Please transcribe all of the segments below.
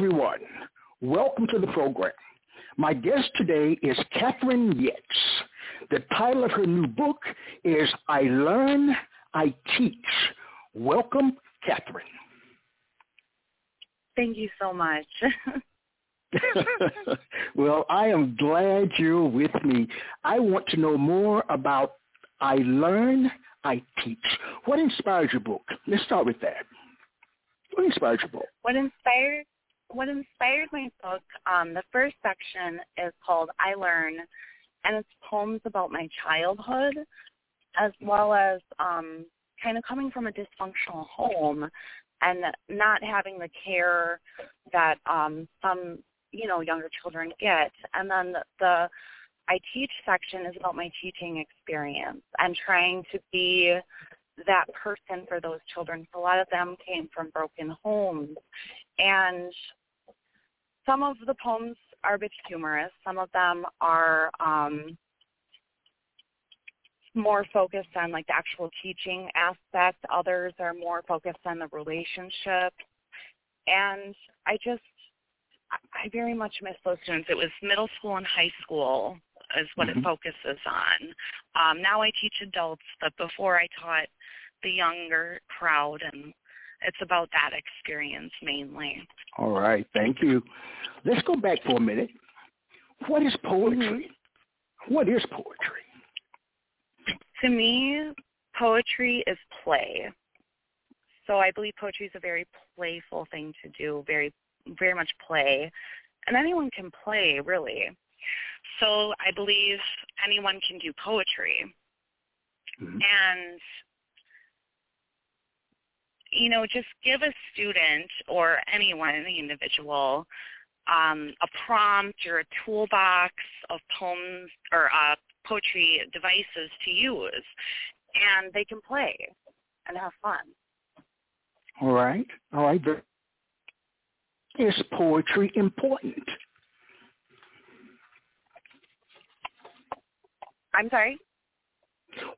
Everyone. Welcome to the program. My guest today is Kathrine Yets. The title of her new book is I Learn, I Teach. Welcome, Kathrine. Thank you so much. well, I am glad you're with me. I want to know more about I Learn, I Teach. What inspired your book? Let's start with that. What inspired your book? What inspired what inspired my book, um, the first section is called I Learn and it's poems about my childhood as well as um, kind of coming from a dysfunctional home and not having the care that um, some you know younger children get and then the, the I teach section is about my teaching experience and trying to be that person for those children. A lot of them came from broken homes. And some of the poems are a bit humorous. Some of them are um, more focused on like the actual teaching aspect. Others are more focused on the relationship. And I just, I very much miss those students. It was middle school and high school is what mm-hmm. it focuses on. Um, now I teach adults, but before I taught the younger crowd, and it's about that experience mainly. All right, thank you. Let's go back for a minute. What is poetry? Mm-hmm. What is poetry? To me, poetry is play. So I believe poetry is a very playful thing to do, very very much play. And anyone can play, really. So I believe anyone can do poetry. Mm-hmm. And you know, just give a student or anyone, any individual, um, a prompt or a toolbox of poems or uh, poetry devices to use, and they can play and have fun. All right. All right. Is poetry important? I'm sorry?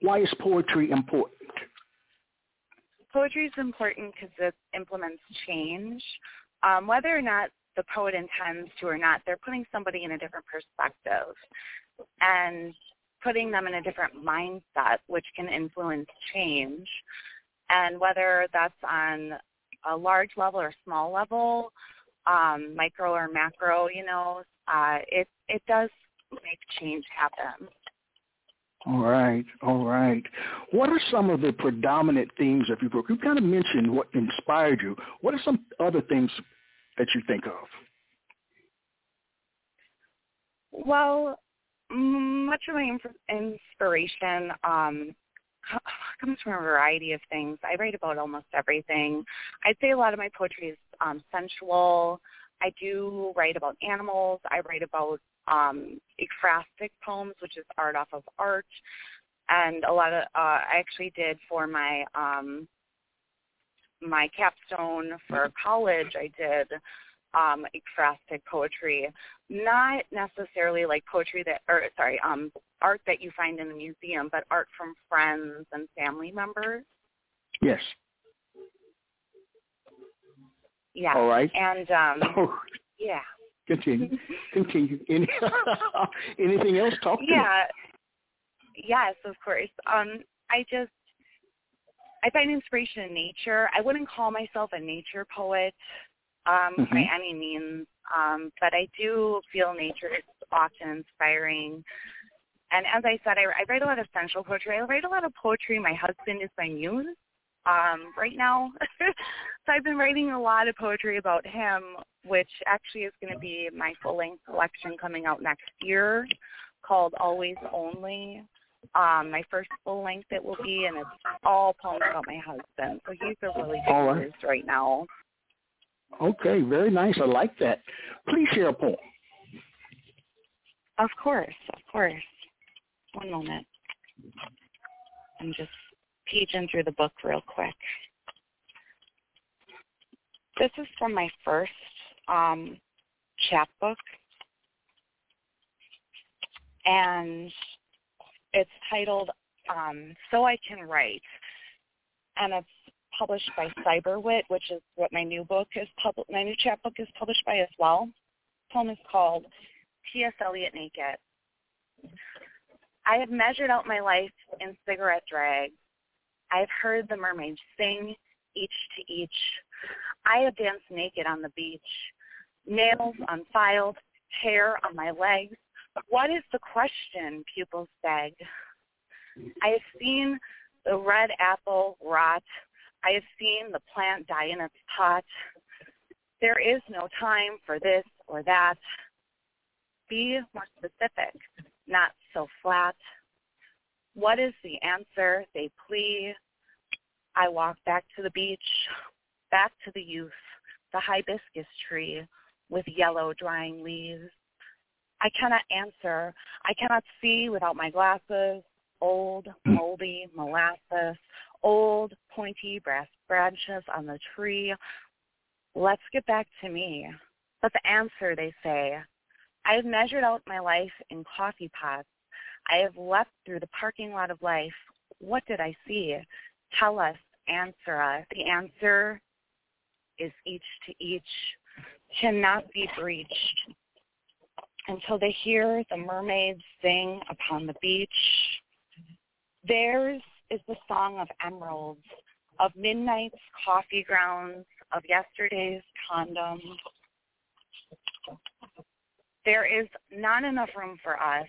Why is poetry important? Poetry is important because it implements change. Um, whether or not the poet intends to or not, they're putting somebody in a different perspective and putting them in a different mindset, which can influence change. And whether that's on a large level or small level, um, micro or macro, you know, uh, it it does make change happen. All right, all right. What are some of the predominant themes of your book? You kind of mentioned what inspired you. What are some other things that you think of? Well, much of my inspiration um, comes from a variety of things. I write about almost everything. I'd say a lot of my poetry is um, sensual. I do write about animals. I write about um, ekphrastic poems, which is art off of art, and a lot of uh, I actually did for my um, my capstone for college. I did um, ekphrastic poetry, not necessarily like poetry that, or sorry, um, art that you find in the museum, but art from friends and family members. Yes. Yeah. All right. And um, yeah. Continue. Continue. Any, anything else? Talk to yeah. Me. Yes, of course. Um, I just I find inspiration in nature. I wouldn't call myself a nature poet um, mm-hmm. by any means, um, but I do feel nature is often inspiring. And as I said, I, I write a lot of sensual poetry. I write a lot of poetry. My husband is my muse um, right now. so I've been writing a lot of poetry about him, which actually is going to be my full-length collection coming out next year called Always Only. um, my first full length it will be, and it's all poems about my husband. So he's a really big All right. right now. Okay, very nice. I like that. Please share a poem. Of course, of course. One moment. I'm just paging through the book real quick. This is from my first um, chapbook, and it's titled um, "So I Can Write," and it's published by Cyberwit, which is what my new book is. Pub- my new chapbook is published by as well. The poem is called T.S. Eliot Naked. I have measured out my life in cigarette drag. I have heard the mermaids sing, each to each. I have danced naked on the beach, nails unfiled, hair on my legs. What is the question? Pupils beg. I have seen the red apple rot. I have seen the plant die in its pot. There is no time for this or that. Be more specific, not so flat. What is the answer? They plea. I walk back to the beach, back to the youth, the hibiscus tree with yellow drying leaves. I cannot answer. I cannot see without my glasses. Old, hmm. moldy molasses, old, pointy brass branches on the tree. Let's get back to me. But the answer, they say, I have measured out my life in coffee pots. I have leapt through the parking lot of life. What did I see? Tell us, answer us. The answer is each to each, cannot be breached until they hear the mermaids sing upon the beach. Theirs is the song of emeralds, of midnight's coffee grounds, of yesterday's condom. There is not enough room for us.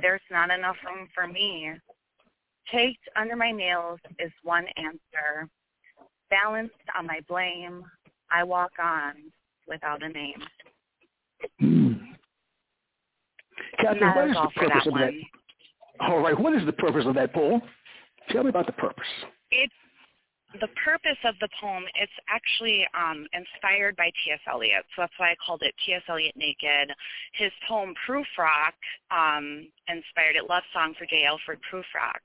There's not enough room for me. Taked under my nails is one answer. Balanced on my blame, I walk on without a name. Kathrine, what is is the purpose that of that? one. All right, what is the purpose of that poem? Tell me about the purpose. It's the purpose of the poem. It's actually um, inspired by T.S. Eliot, so that's why I called it T.S. Eliot Naked. His poem Proof Rock um, inspired it. Love Song for J. Alfred Proof and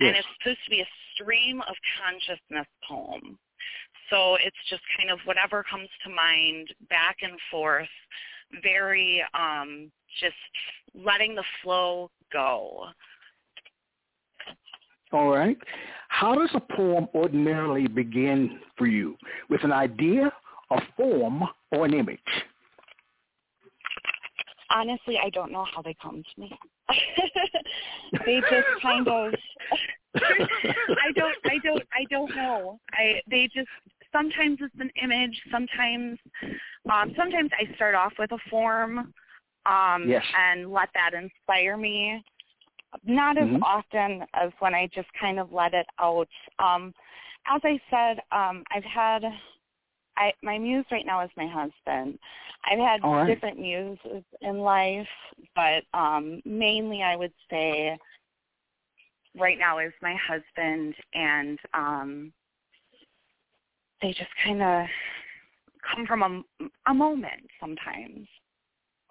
Yes. it's supposed to be a stream of consciousness poem. So it's just kind of whatever comes to mind, back and forth, very um, just letting the flow go. All right. How does a poem ordinarily begin for you? With an idea, a form, or an image? Honestly, I don't know how they come to me. they just kind of I don't I don't I don't know. I they just sometimes it's an image, sometimes um sometimes I start off with a form um Yes. and let that inspire me. Not as Mhm. often as when I just kind of let it out. Um as I said, um I've had I my muse right now is my husband. I've had right. different muses in life, but um mainly I would say right now is my husband and um they just kind of come from a a moment sometimes.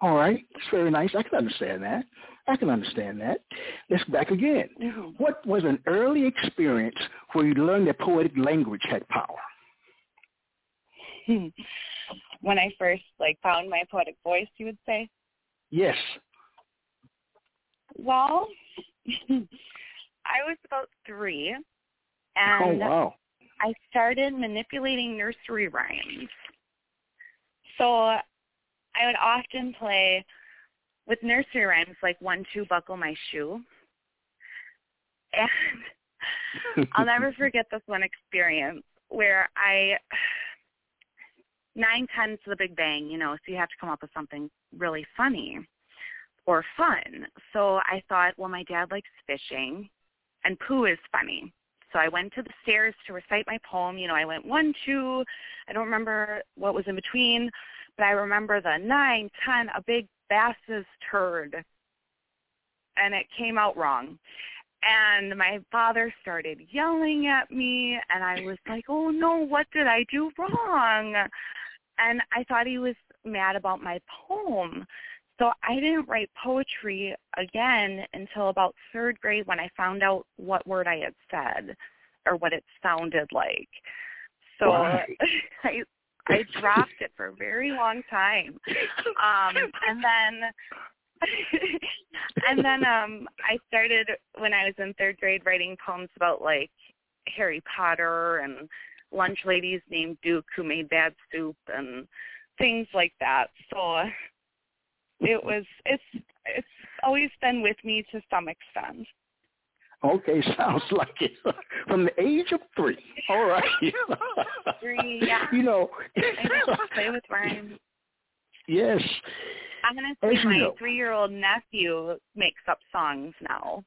All right. It's very nice. I can understand that. I can understand that. Let's back again. Mhm. What was an early experience where you learned that poetic language had power? when I first like found my poetic voice, you would say. Yes. Well, I was about three, oh, and wow. I started manipulating nursery rhymes. So I would often play with nursery rhymes like one, two, buckle my shoe. And I'll never forget this one experience where I nine to the big bang, you know, so you have to come up with something really funny or fun. So I thought, well, my dad likes fishing, and poo is funny. So I went to the stairs to recite my poem. You know, I went one, two. I don't remember what was in between, but I remember the nine, ten, a big bass's turd. and it came out wrong. And my father started yelling at me, and I was like, "Oh no, what did I do wrong?" And I thought he was mad about my poem. So I didn't write poetry again until about third grade when I found out what word I had said or what it sounded like. So. I I dropped it for a very long time. Um and then and then um I started when I was in third grade writing poems about like Harry Potter and lunch ladies named Duke who made bad soup and things like that. So it was it's it's always been with me to some extent. Okay, sounds like it. From the age of three. All right. Three, yeah. You know. Play with rhymes. yes. I'm gonna say my know. three year old nephew makes up songs now.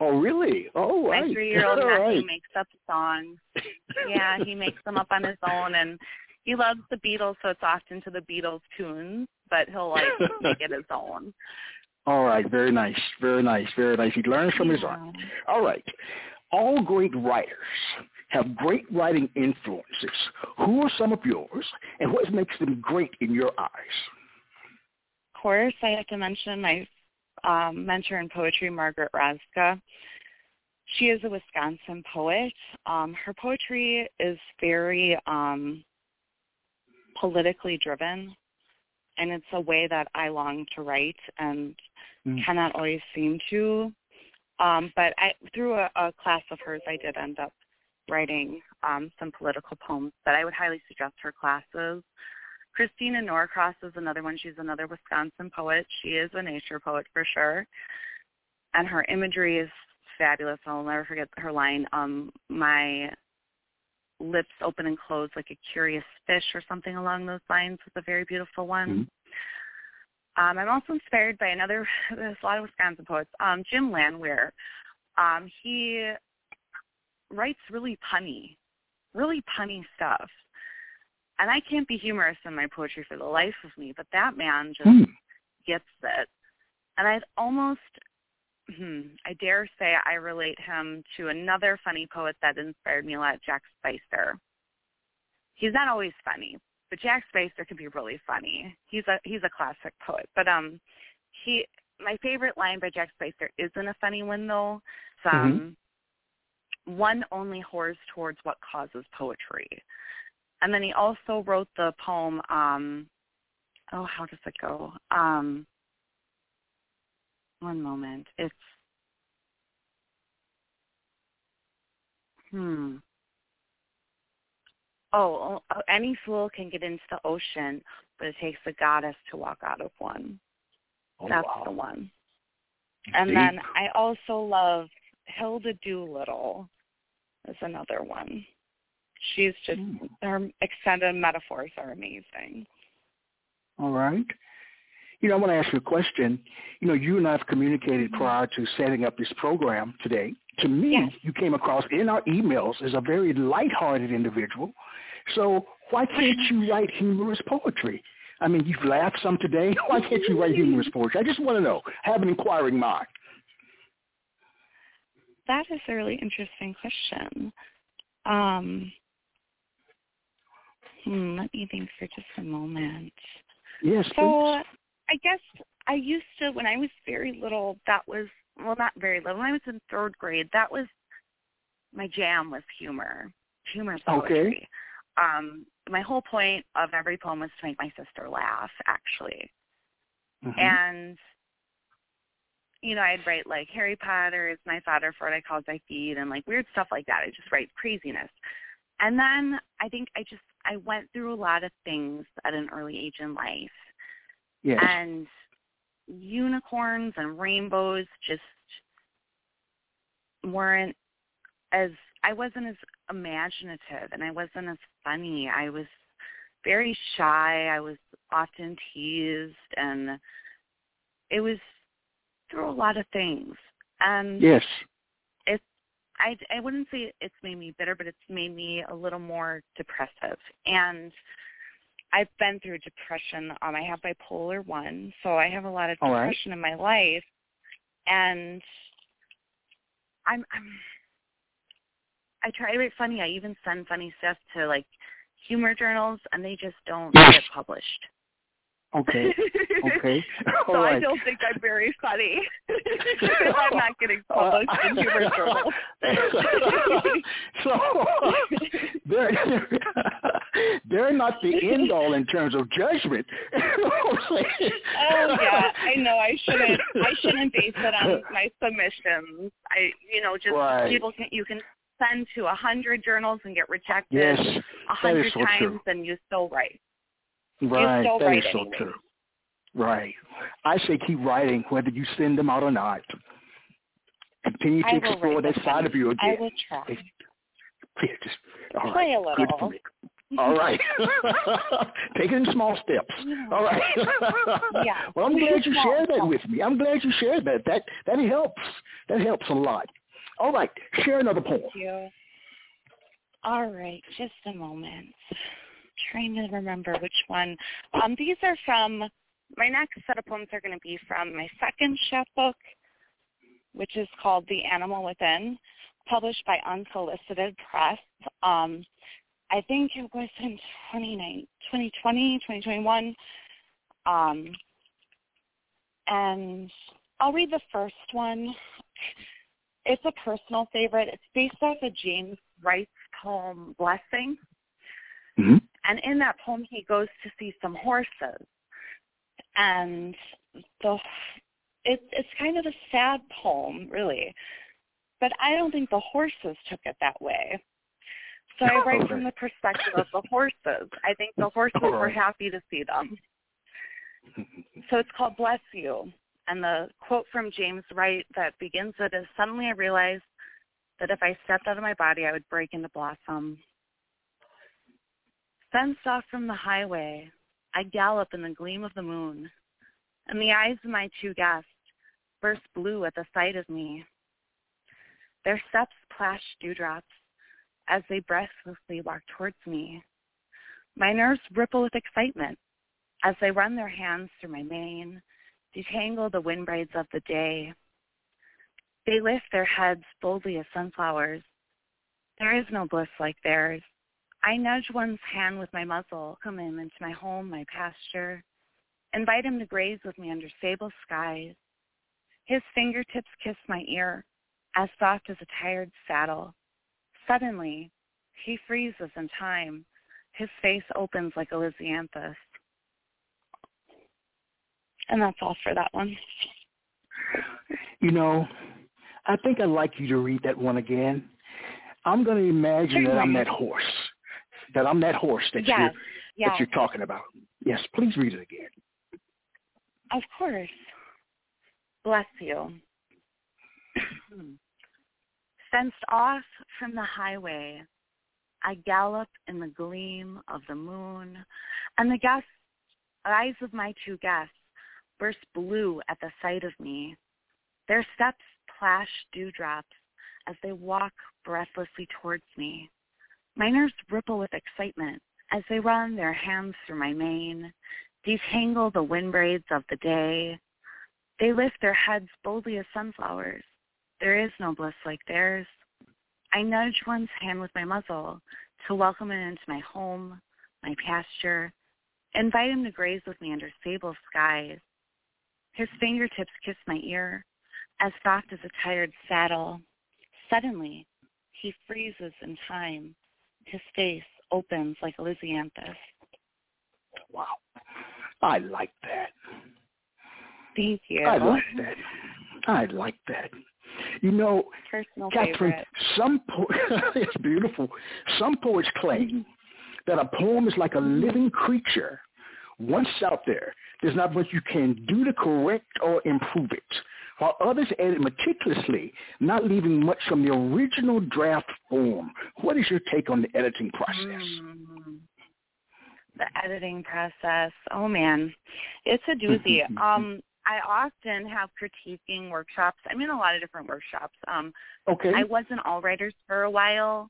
Oh, really? Oh, My right. three year old All nephew right. makes up songs. Yeah, he makes them up on his own and he loves the Beatles so it's often to the Beatles tunes, but he'll like make it his own. All right. Very nice. Very nice. Very nice. He learns from his art. Yeah. All right. All great writers have great writing influences. Who are some of yours, and what makes them great in your eyes? Of course, I have to mention my um, mentor in poetry, Margaret Rozga. She is a Wisconsin poet. Um, her poetry is very um, politically driven, and it's a way that I long to write and Mm. cannot always seem to. Um, but I, through a, a class of hers, I did end up writing um, some political poems that I would highly suggest her classes. Christina Norcross is another one. She's another Wisconsin poet. She is a nature poet for sure. And her imagery is fabulous. I'll never forget her line, um, my lips open and close like a curious fish or something along those lines was a very beautiful one. Um, I'm also inspired by another, there's a lot of Wisconsin poets, um, Jim Landwehr. Um, he writes really punny, really punny stuff. And I can't be humorous in my poetry for the life of me, but that man just Hmm. gets it. And I'd almost, hmm, I dare say I relate him to another funny poet that inspired me a lot, Jack Spicer. He's not always funny, but Jack Spicer can be really funny. He's a he's a classic poet. But um he my favorite line by Jack Spicer isn't a funny one though. It's, um one only whores towards what causes poetry. And then he also wrote the poem um oh how does it go? Um one moment. It's hmm. Oh, oh, any fool can get into the ocean, but it takes a goddess to walk out of one. Oh, That's wow. the one. And then I also love Hilda Doolittle is another one. She's just Hmm. her extended metaphors are amazing. All right. You know, I want to ask you a question. You know, you and I have communicated prior to setting up this program today. To me, Yes. you came across in our emails as a very lighthearted individual. So why can't you write humorous poetry? I mean, you've laughed some today. Why can't you write humorous poetry? I just want to know. Have an inquiring mind. That is a really interesting question. Um, hmm, let me think for just a moment. Yes, So please. I guess I used to when I was very little. That was well, not very little. When I was in third grade, that was my jam was humor, humor poetry. Um, my whole point of every poem was to make my sister laugh, actually. Mhm. And you know, I'd write like Harry Potter is my father for what I cause I feed and like weird stuff like that. I just write craziness. And then I think I just I went through a lot of things at an early age in life. yes. And unicorns and rainbows just weren't as I wasn't as imaginative and I wasn't as funny. I was very shy. I was often teased and it was through a lot of things. And yes. I, I wouldn't say it's made me bitter, but it's made me a little more depressive. And I've been through depression. Um, I have bipolar one, so I have a lot of All right. depression in my life. and I'm I'm I try to write funny. I even send funny stuff to like humor journals, and they just don't Yes. get published. Okay. Okay. so I don't think I'm very funny. I'm not getting published in humor journals. so they're, they're not the end all in terms of judgment. You know what I'm saying? Oh yeah, I know. I shouldn't. I shouldn't base it on my submissions. I, you know, just Right. people can. You can send to a hundred journals and get rejected a is hundred times, true. and you still write. Right, still that write is so true. Right. I say keep writing whether you send them out or not. Continue to explore that side of you again. I will try. Yeah, just, all Play right. a little. Good for me. All right. Take it in small steps. All right. yeah. Well, I'm glad you shared that with me. I'm glad you shared that. That that helps. That helps a lot. All right. Share another poem. Thank you. All right, just a moment. Trying to remember which one. Um, these are from my next set of poems are going to be from my second chapbook, which is called The Animal Within, published by Unsolicited Press. Um, I think it was in 29 2020, 2021. Um, and I'll read the first one. It's a personal favorite. It's based off of James Wright's poem Blessing. And in that poem, he goes to see some horses. And the it, it's kind of a sad poem, really. But I don't think the horses took it that way. So I write from the perspective of the horses. I think the horses All were happy to see them. So it's called Bless You. And the quote from James Wright that begins it is, suddenly I realized that if I stepped out of my body, I would break into blossom. Fenced off from the highway, I gallop in the gleam of the moon, and the eyes of my two guests burst blue at the sight of me. Their steps plash dewdrops as they breathlessly walk towards me. My nerves ripple with excitement as they run their hands through my mane, detangle the wind braids of the day. They lift their heads boldly as sunflowers. There is no bliss like theirs. I nudge one's hand with my muzzle, come him into my home, my pasture, invite him to graze with me under sable skies. His fingertips kiss my ear, as soft as a tired saddle. Suddenly, he freezes in time. His face opens like a lisianthus. And that's all for that one. You know, I think I'd like you to read that one again. I'm going to imagine that I'm that horse. That I'm that horse that Yes, you're yes, that you're talking about. Yes, please read it again. of course. Bless you. Fenced off from the highway, I gallop in the gleam of the moon, and the guests, eyes of my two guests burst blue at the sight of me. Their steps plash dewdrops as they walk breathlessly towards me. My nerves ripple with excitement as they run their hands through my mane, detangle the wind braids of the day. They lift their heads boldly as sunflowers. There is no bliss like theirs. I nudge one's hand with my muzzle to welcome it into my home, my pasture, invite him to graze with me under sable skies. His fingertips kiss my ear, as soft as a tired saddle. Suddenly, he freezes in time. His face opens like a lisianthus. Wow. I like that. Thank you. I like that. I like that. You know, Personal Kathrine, favorite. some po- it's beautiful. Some poets claim mm-hmm. that a poem is like a mm-hmm. living creature. Once out there, there's not much you can do to correct or improve it, while others edit meticulously, not leaving much from the original draft form. What is your take on the editing process? Mm. The editing process. Oh man, it's a doozy. um, I often have critiquing workshops. I'm in a lot of different workshops. Um, Okay. I was in All Writers for a while,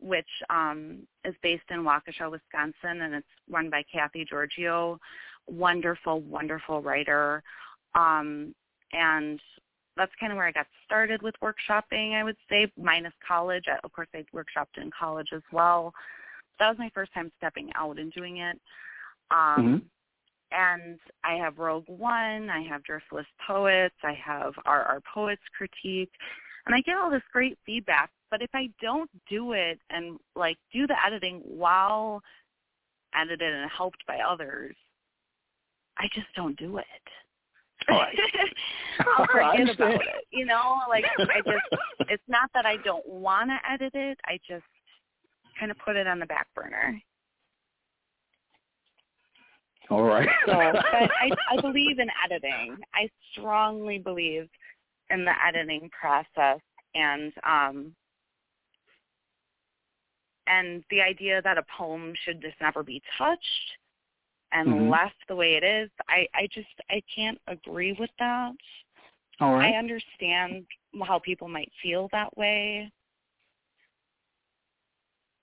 which um, is based in Waukesha, Wisconsin, and it's run by Kathie Giorgio. Wonderful, wonderful writer. Um, and that's kind of where I got started with workshopping. I would say, minus college. Of course, I workshopped in college as well. That was my first time stepping out and doing it. Um, mm-hmm. And I have Rogue One. I have Driftless Poets. I have our Poets Critique, and I get all this great feedback. But if I don't do it and like do the editing while edited and helped by others, I just don't do it. Right. I'll forget about it. You know, like I just it's not that I don't want to edit it. I just kind of put it on the back burner. All right. so, but I I believe in editing. I strongly believe in the editing process and um and the idea that a poem should just never be touched and mm-hmm. left the way it is, I, I just I can't agree with that. All right. I understand how people might feel that way.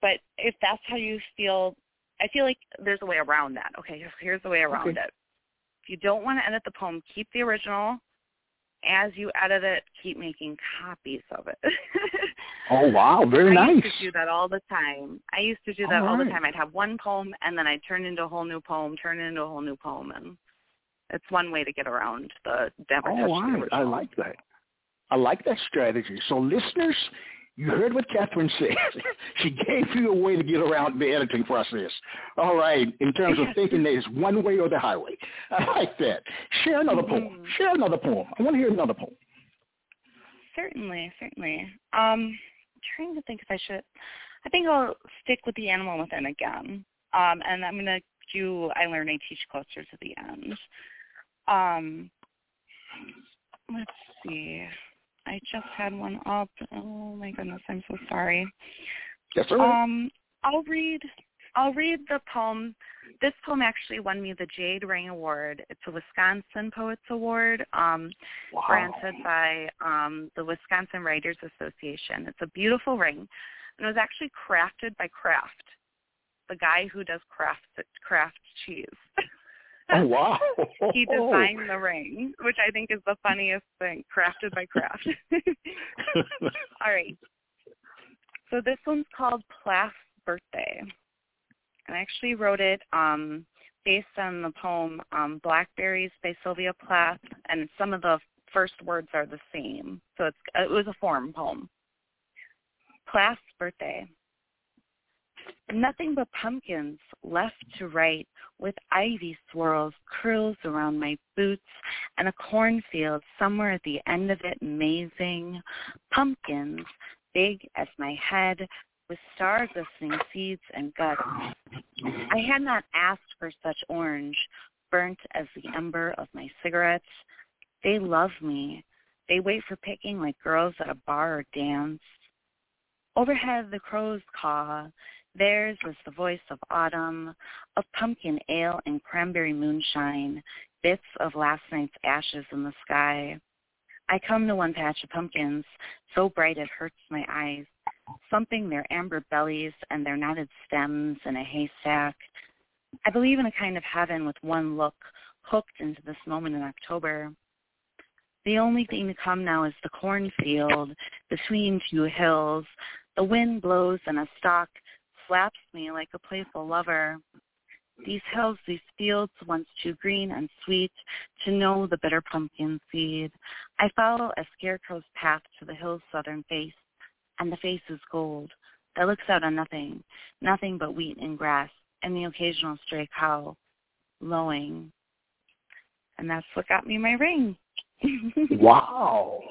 But if that's how you feel, I feel like there's a way around that. Okay, here's the way around okay. it. If you don't want to edit the poem, keep the original as you edit it, keep making copies of it. oh wow, very I nice. I used to do that all the time. I used to do that all, all right. the time. I'd have one poem and then I'd turn into a whole new poem, turn it into a whole new poem, and it's one way to get around the never oh, touch I like that. I like that strategy. So listeners, you heard what Kathrine said. she gave you a way to get around the editing process. All right, in terms of thinking there's one way or the highway. I like that. Share another mm-hmm. poem. Share another poem. I want to hear another poem. Certainly, certainly. Um, I'm trying to think if I should. I think I'll stick with the animal within again. Um, and I'm going to do I learn, I teach closer to the end. Um, let's see. I just had one up. Oh my goodness, I'm so sorry. Yes, sir. Um, I'll read. I'll read the poem. This poem actually won me the Jade Ring Award. It's a Wisconsin Poets Award, um, wow. granted by um, the Wisconsin Writers Association. It's a beautiful ring, and it was actually crafted by Kraft, the guy who does Kraft Kraft cheese. Oh wow! he designed the ring, which I think is the funniest thing, crafted by Kraft. All right. So this one's called Plath's Birthday. And I actually wrote it um, based on the poem um, Blackberries by Sylvia Plath, and some of the first words are the same. So it's it was a form poem. Plath's Birthday. Nothing but pumpkins left to right with ivy swirls curls around my boots and a cornfield somewhere at the end of it amazing. Pumpkins big as my head with star glistening seeds and guts. I had not asked for such orange, burnt as the ember of my cigarettes. They love me. They wait for picking like girls at a bar or dance. Overhead the crows caw, Theirs was the voice of autumn, of pumpkin ale and cranberry moonshine, bits of last night's ashes in the sky. I come to one patch of pumpkins, so bright it hurts my eyes, thumping their amber bellies and their knotted stems in a haystack. I believe in a kind of heaven with one look, hooked into this moment in October. The only thing to come now is the cornfield between two hills. The wind blows and a stalk slaps me like a playful lover. These hills, these fields, once too green and sweet to know the bitter pumpkin seed. I follow a scarecrow's path to the hill's southern face, and the face is gold that looks out on nothing, nothing but wheat and grass, and the occasional stray cow lowing. And that's what got me my ring. wow.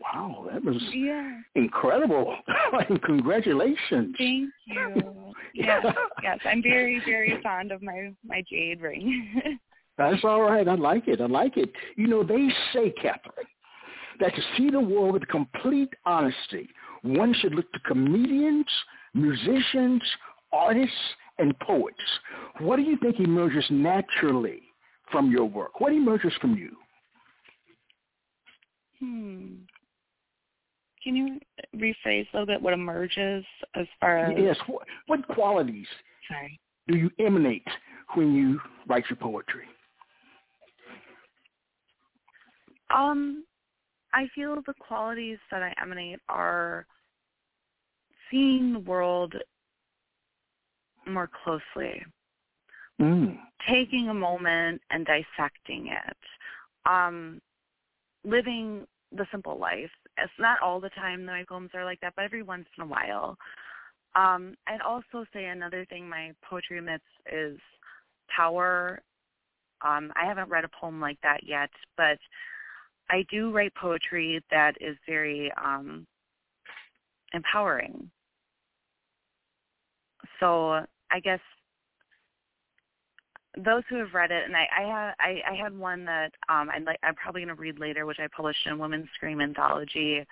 Wow, that was yeah. incredible. Congratulations. Thank you. Yes, yes. I'm very, very fond of my, my jade ring. That's all right. I like it. I like it. You know, they say, Kathrine, that to see the world with complete honesty, one should look to comedians, musicians, artists, and poets. What do you think emerges naturally from your work? What emerges from you? Hmm. Can you rephrase a little bit what emerges as far as yes? What, what qualities Sorry. do you emanate when you write your poetry? Um, I feel the qualities that I emanate are seeing the world more closely, mm. taking a moment and dissecting it, um, living the simple life. It's not all the time that my poems are like that, but every once in a while. Um, I'd also say another thing my poetry emits is power. Um, I haven't read a poem like that yet, but I do write poetry that is very um, empowering. So I guess those who have read it, and I, I had I, I had one that um, I'd like I'm probably going to read later, which I published in Women's Scream anthology,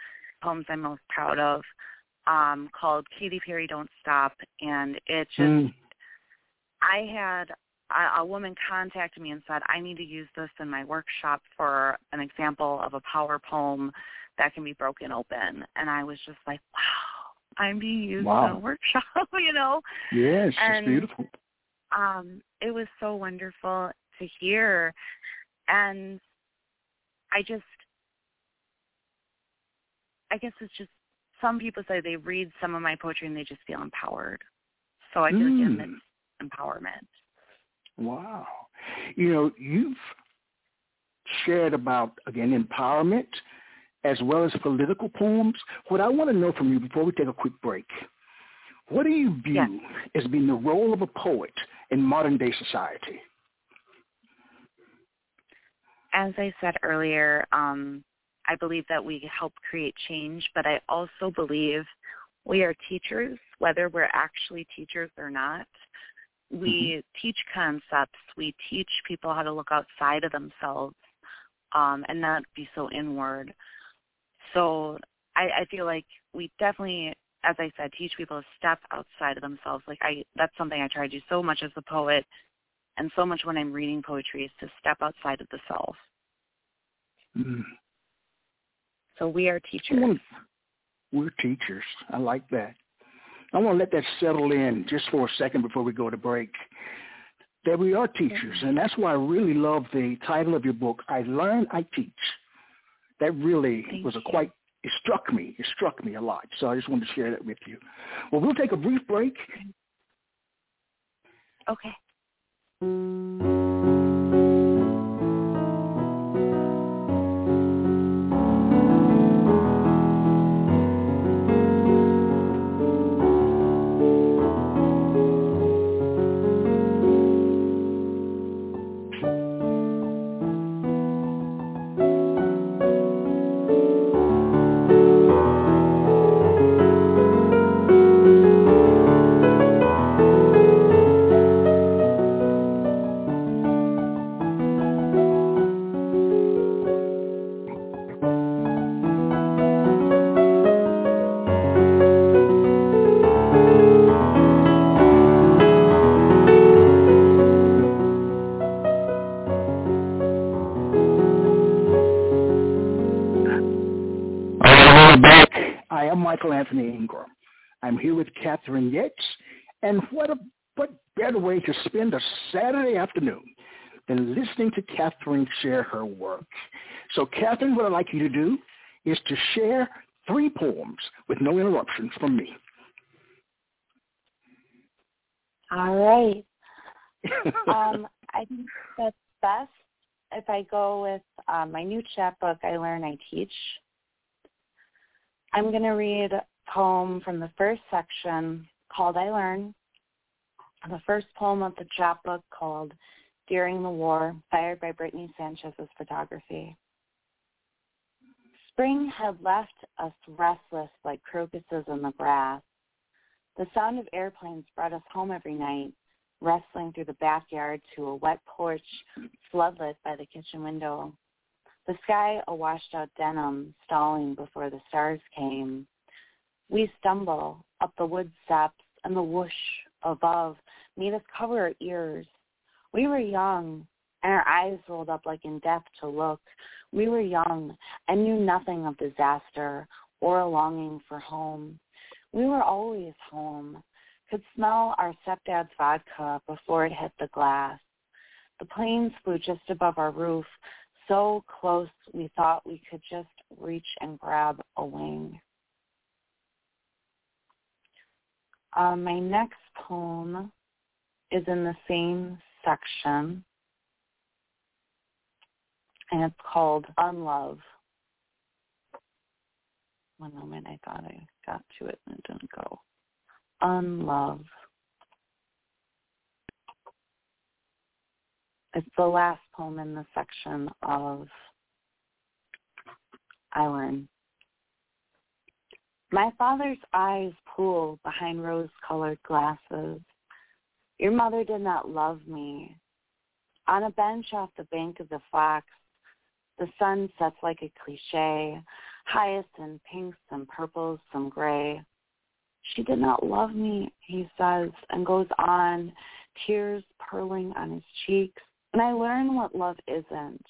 poems I'm most proud of, um, called Katy Perry Don't Stop, and it just mm. I had a, a woman contacted me and said I need to use this in my workshop for an example of a power poem that can be broken open, and I was just like, wow, I'm being used wow. in a workshop, you know. Yes, and, it's beautiful um, it was so wonderful to hear. And I just, I guess it's just, some people say they read some of my poetry and they just feel empowered. So I feel mm. like it's empowerment. Wow. You know, you've shared about, again, empowerment as well as political poems. What I want to know from you before we take a quick break, what do you view yes. as being the role of a poet in modern day society? As I said earlier, um, I believe that we help create change, but I also believe we are teachers, whether we're actually teachers or not. We mm-hmm. teach concepts. We teach people how to look outside of themselves um, and not be so inward. So I, I feel like we definitely as I said, teach people to step outside of themselves. Like I, that's something I try to do so much as a poet, and so much when I'm reading poetry is to step outside of the self. Mm. So we are teachers. We're teachers. I like that. I want to let that settle in just for a second before we go to break. That we are teachers, and that's why I really love the title of your book, I Learn, I Teach. That really Thank was a quite it struck me. It struck me a lot. So I just wanted to share that with you. Well, we'll take a brief break. Okay. Michael Anthony Ingram. I'm here with Kathrine Yets, and what a what better way to spend a Saturday afternoon than listening to Kathrine share her work. So Kathrine, what I'd like you to do is to share three poems with no interruptions from me. All right. um, I think that's best if I go with uh, my new chapbook, I Learn, I Teach. I'm going to read a poem from the first section called I Learn, the first poem of the chapbook called During the War, fired by Brittany Sanchez's photography. Spring had left us restless like crocuses in the grass. The sound of airplanes brought us home every night, wrestling through the backyard to a wet porch floodlit by the kitchen window. The sky a washed out denim, stalling before the stars came. We stumble up the wood steps, and the whoosh above made us cover our ears. We were young, and our eyes rolled up like in death to look. We were young and knew nothing of disaster or a longing for home. We were always home, could smell our stepdad's vodka before it hit the glass. The planes flew just above our roof, so close we thought we could just reach and grab a wing. Uh, my next poem is in the same section, and it's called Unlove. One moment, I thought I got to it and it didn't go. Unlove. It's the last poem in the section of I Learn. My father's eyes pool behind rose-colored glasses. Your mother did not love me. On a bench off the bank of the Fox, the sun sets like a cliche, highest in pinks and purples, some gray. She did not love me, he says, and goes on, tears purling on his cheeks. And I learn what love isn't.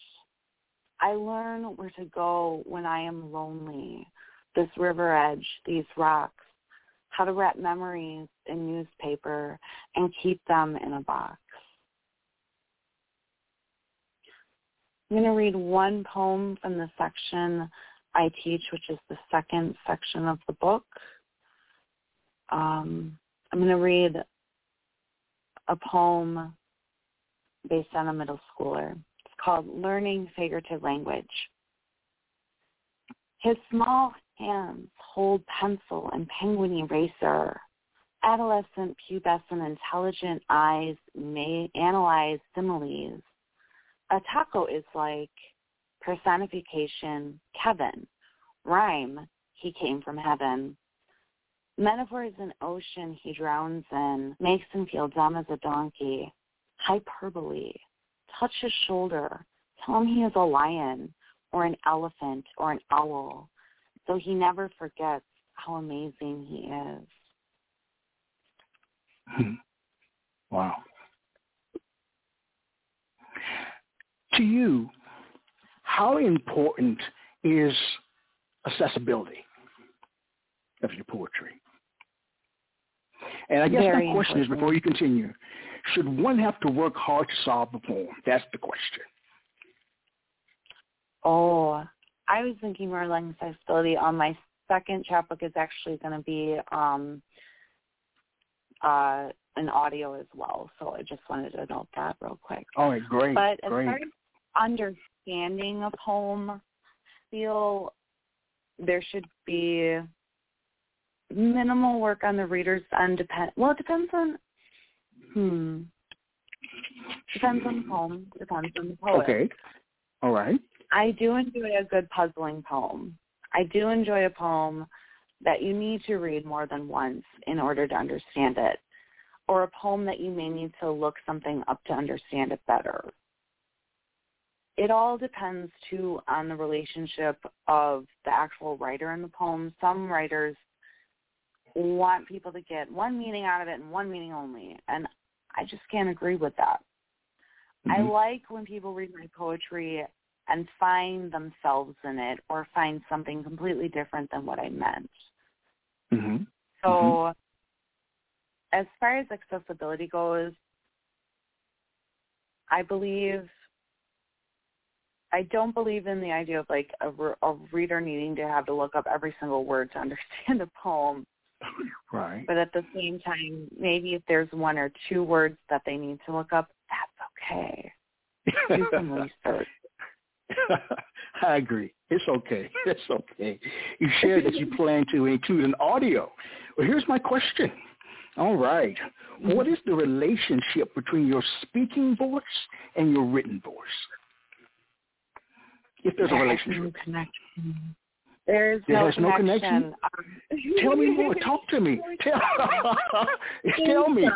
I learn where to go when I am lonely, this river edge, these rocks, how to wrap memories in newspaper and keep them in a box. I'm going to read one poem from the section I teach, which is the second section of the book. Um, I'm going to read a poem based on a middle schooler. It's called Learning Figurative Language. His small hands hold pencil and penguin eraser. Adolescent, pubescent, intelligent eyes may analyze similes. A taco is like personification, Kevin. Rhyme, he came from heaven. Metaphor is an ocean he drowns in, makes him feel dumb as a donkey. Hyperbole, touch his shoulder, tell him he is a lion or an elephant or an owl, so he never forgets how amazing he is. Hmm. Wow. To you, how important is accessibility of your poetry? And I guess Very my question important. is, before you continue, should one have to work hard to solve the poem? That's the question. Oh, I was thinking more along accessibility. On my second chapbook is actually going to be um, uh, an audio as well. So I just wanted to note that real quick. All right, great, But as great. far as understanding a poem, feel there should be minimal work on the reader's end. Depend well, it depends on hmm. Depends on the poem. Depends on the poet. Okay, all right. I do enjoy a good puzzling poem. I do enjoy a poem that you need to read more than once in order to understand it, or a poem that you may need to look something up to understand it better. It all depends too on the relationship of the actual writer in the poem. Some writers want people to get one meaning out of it and one meaning only, and I just can't agree with that. I Mhm. like when people read my poetry and find themselves in it or find something completely different than what I meant. Mhm. So as far as accessibility goes, I believe I don't believe in the idea of like a, a reader needing to have to look up every single word to understand a poem. Right. But at the same time, maybe if there's one or two words that they need to look up, that's okay. Do some research. I agree. It's okay. It's okay. You shared that you plan to include an audio. Well, here's my question. All right. What mm-hmm. is the relationship between your speaking voice and your written voice? If there's a relationship. connection. There's no has no connection? connection. Um, Tell me more. Talk to me. Tell, tell me.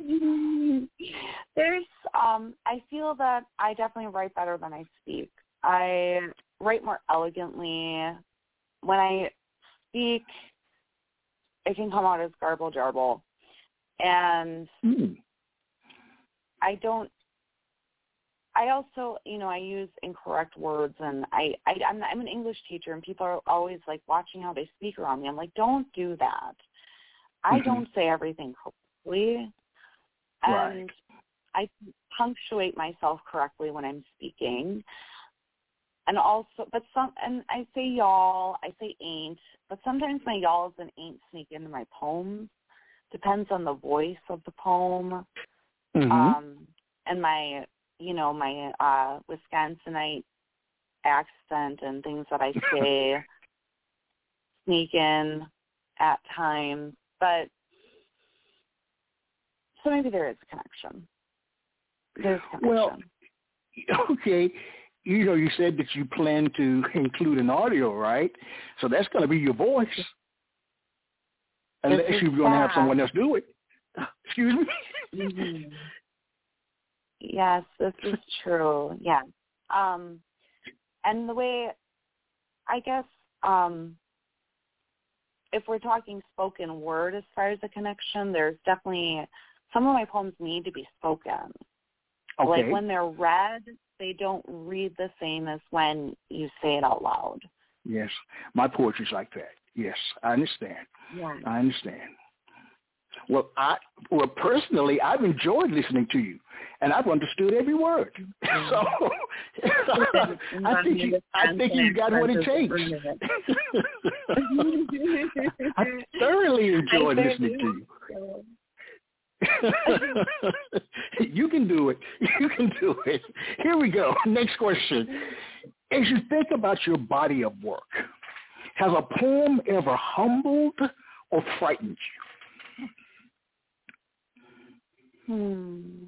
There's um I feel that I definitely write better than I speak. I write more elegantly. When I speak it can come out as garble jarble. And Hmm. I don't I also, you know, I use incorrect words and I, I I'm I'm an English teacher and people are always like watching how they speak around me. I'm like, don't do that. I Mhm. don't say everything correctly. Right. And I punctuate myself correctly when I'm speaking. and also, but some, and I say y'all, I say ain't, but sometimes my y'alls and ain't sneak into my poems. Depends on the voice of the poem, Mm-hmm. um, and my, you know, my uh Wisconsinite accent and things that I say sneak in at times, but so maybe there is a connection. There's a connection. Well, okay. You know, you said that you plan to include an audio, right? So that's going to be your voice, unless you're going to have someone else do it. Excuse me. Mhm. Yes, this is true. Yeah. Um and the way I guess um if we're talking spoken word as far as the connection, there's definitely some of my poems need to be spoken. Okay. Like when they're read, they don't read the same as when you say it out loud. yes, my poetry's like that. Yes, I understand. Yeah. I understand. Well, I well personally, I've enjoyed listening to you, and I've understood every word. So I think you, I think you got what it takes. I thoroughly enjoyed I listening to you. you can do it. You can do it. Here we go. Next question. As you think about your body of work, has a poem ever humbled or frightened you? Hmm.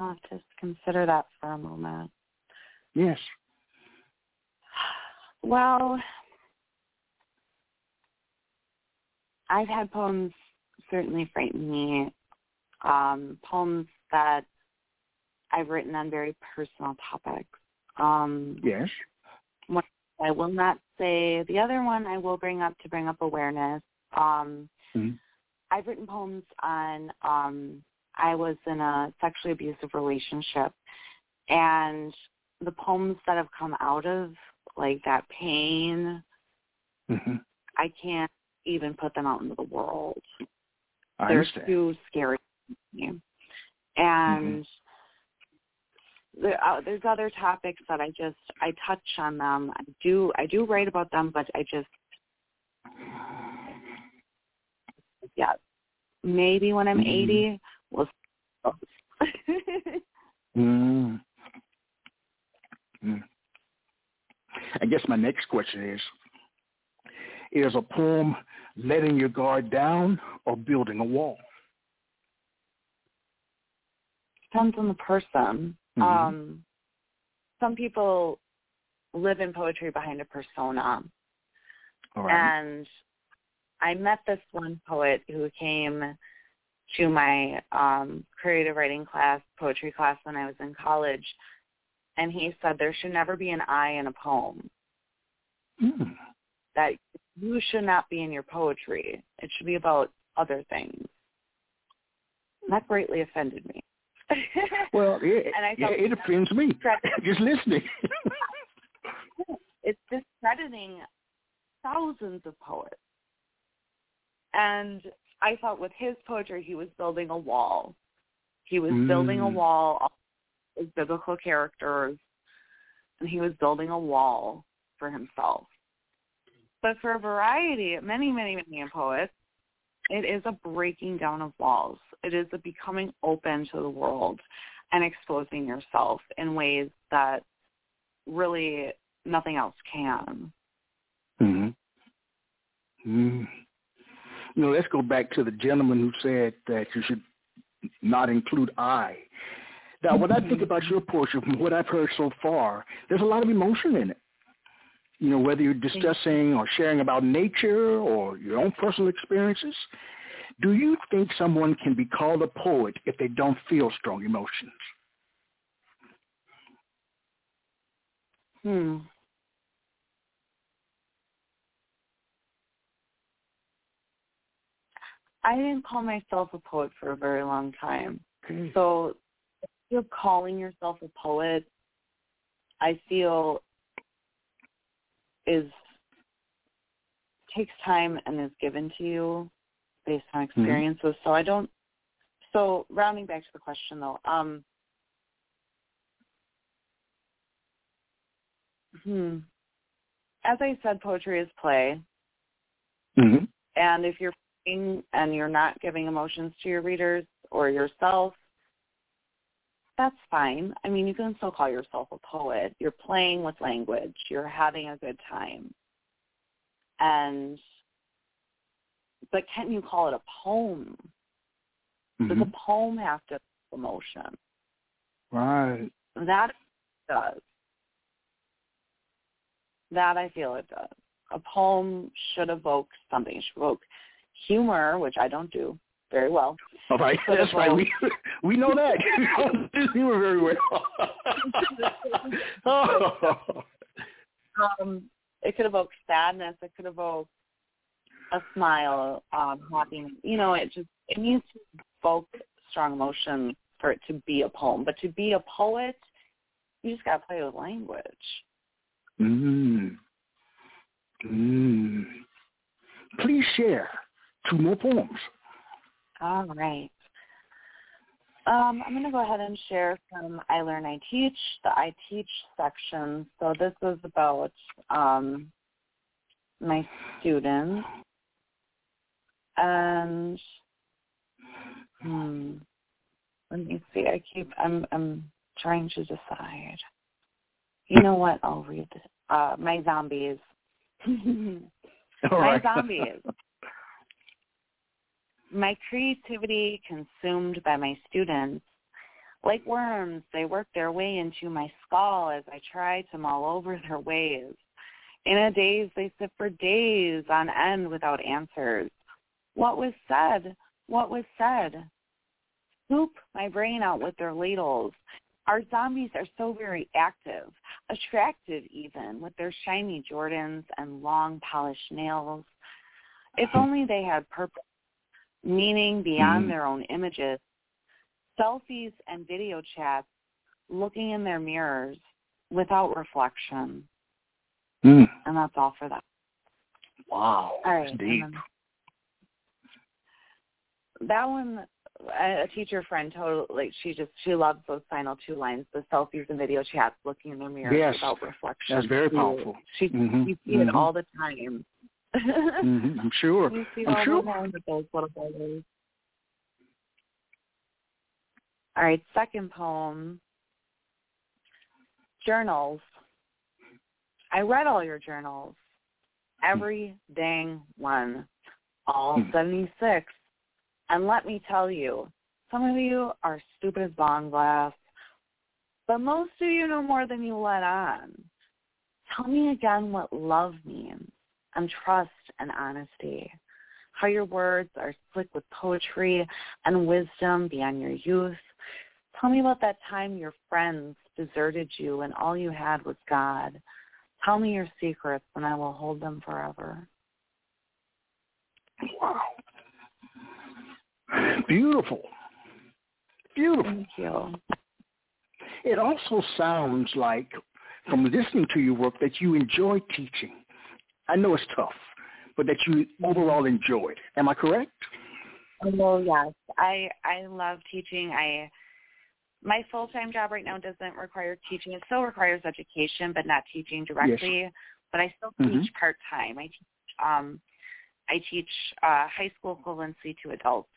I'll just consider that for a moment. Yes. Well, I've had poems certainly frighten me. Um, poems that I've written on very personal topics. Um, Yes. I will not say the other one. I will bring up to bring up awareness. Um, Mhm. I've written poems on. Um, I was in a sexually abusive relationship, and the poems that have come out of like that pain, hmm I can't even put them out into the world. I They're understand. too scary to me. And there, uh, there's other topics that I just I touch on them. I do I do write about them, but I just yeah maybe when I'm Mhm. 80 we'll. Mm. Mm. I guess my next question is, is a poem letting your guard down or building a wall? Depends on the person. Mhm. Um, some people live in poetry behind a persona. All right. And I met this one poet who came to my um, creative writing class, poetry class when I was in college, and he said there should never be an I in a poem. Mm. That you should not be in your poetry. It should be about other things. And that greatly offended me. Well, yeah, And I yeah, it offends me. Just listening. it's discrediting thousands of poets. And I thought with his poetry, he was building a wall. He was building a Mm. wall of biblical characters, and he was building a wall for himself. But for a variety, many, many, many poets, it is a breaking down of walls. It is a becoming open to the world and exposing yourself in ways that really nothing else can. hmm Mm. You know, let's go back to the gentleman who said that you should not include I. Now, when I think about your portion, from what I've heard so far, there's a lot of emotion in it. You know, whether you're discussing or sharing about nature or your own personal experiences. Do you think someone can be called a poet if they don't feel strong emotions? Hmm. I didn't call myself a poet for a very long time. So you're calling yourself a poet, I feel is takes time and is given to you based on experiences. So I don't so rounding back to the question though, um hmm. As I said, poetry is play. Mm-hmm. And if you're playing and you're not giving emotions to your readers or yourself, that's fine. I mean, you can still call yourself a poet. You're playing with language. You're having a good time. And but can you call it a poem? Mm-hmm. Does a poem have to have emotion? Right. That does. That I feel it does. A poem should evoke something. It should evoke humor, which I don't do very well. All right, that's right. We we know that. you were very well. um, it could evoke sadness. It could evoke a smile, um, happiness. You know, it just it needs to evoke strong emotion for it to be a poem. But to be a poet, you just got to play with language. Mm. Mm. Please share two more poems. All right. Um, I'm going to go ahead and share from I Learn, I Teach, the I Teach section. So this is about um, my students. And hmm, let me see. I keep. I'm. I'm trying to decide. You know what? I'll read uh, my zombies. All my right. zombies. My creativity consumed by my students. Like worms, they work their way into my skull as I try to mull over their ways. In a daze, they sit for days on end without answers. What was said? What was said? Scoop my brain out with their ladles. Our zombies are so very active, attractive even, with their shiny Jordans and long polished nails. If only they had purpose, meaning beyond Mhm. their own images. Selfies and video chats, looking in their mirrors without reflection. Mm. And that's all for that. Wow. All right. Deep. that one, a teacher friend totally, like she just, she loves those final two lines, the selfies and video chats, looking in their mirrors Yes. without reflection. That's very powerful. She, Mhm. you see it all the time. Hmm I'm sure. You see I'm all sure. with those little. All right, second poem. Journals. I read all your journals. Every dang one. All Hmm. 76. And let me tell you, some of you are stupid as bond glass, but most of you know more than you let on. Tell me again what love means and trust and honesty. How your words are slick with poetry and wisdom beyond your youth. Tell me about that time your friends deserted you and all you had was God. Tell me your secrets and I will hold them forever. Wow. Beautiful. Beautiful. Thank you. It also sounds like, from listening to your work, that you enjoy teaching. I know it's tough, but that you overall enjoyed. Am I correct? Well, yes, I I love teaching. I my full time job right now doesn't require teaching. It still requires education, but not teaching directly. Yes. But I still Mhm. teach part time. I teach um I teach uh high school equivalency to adults.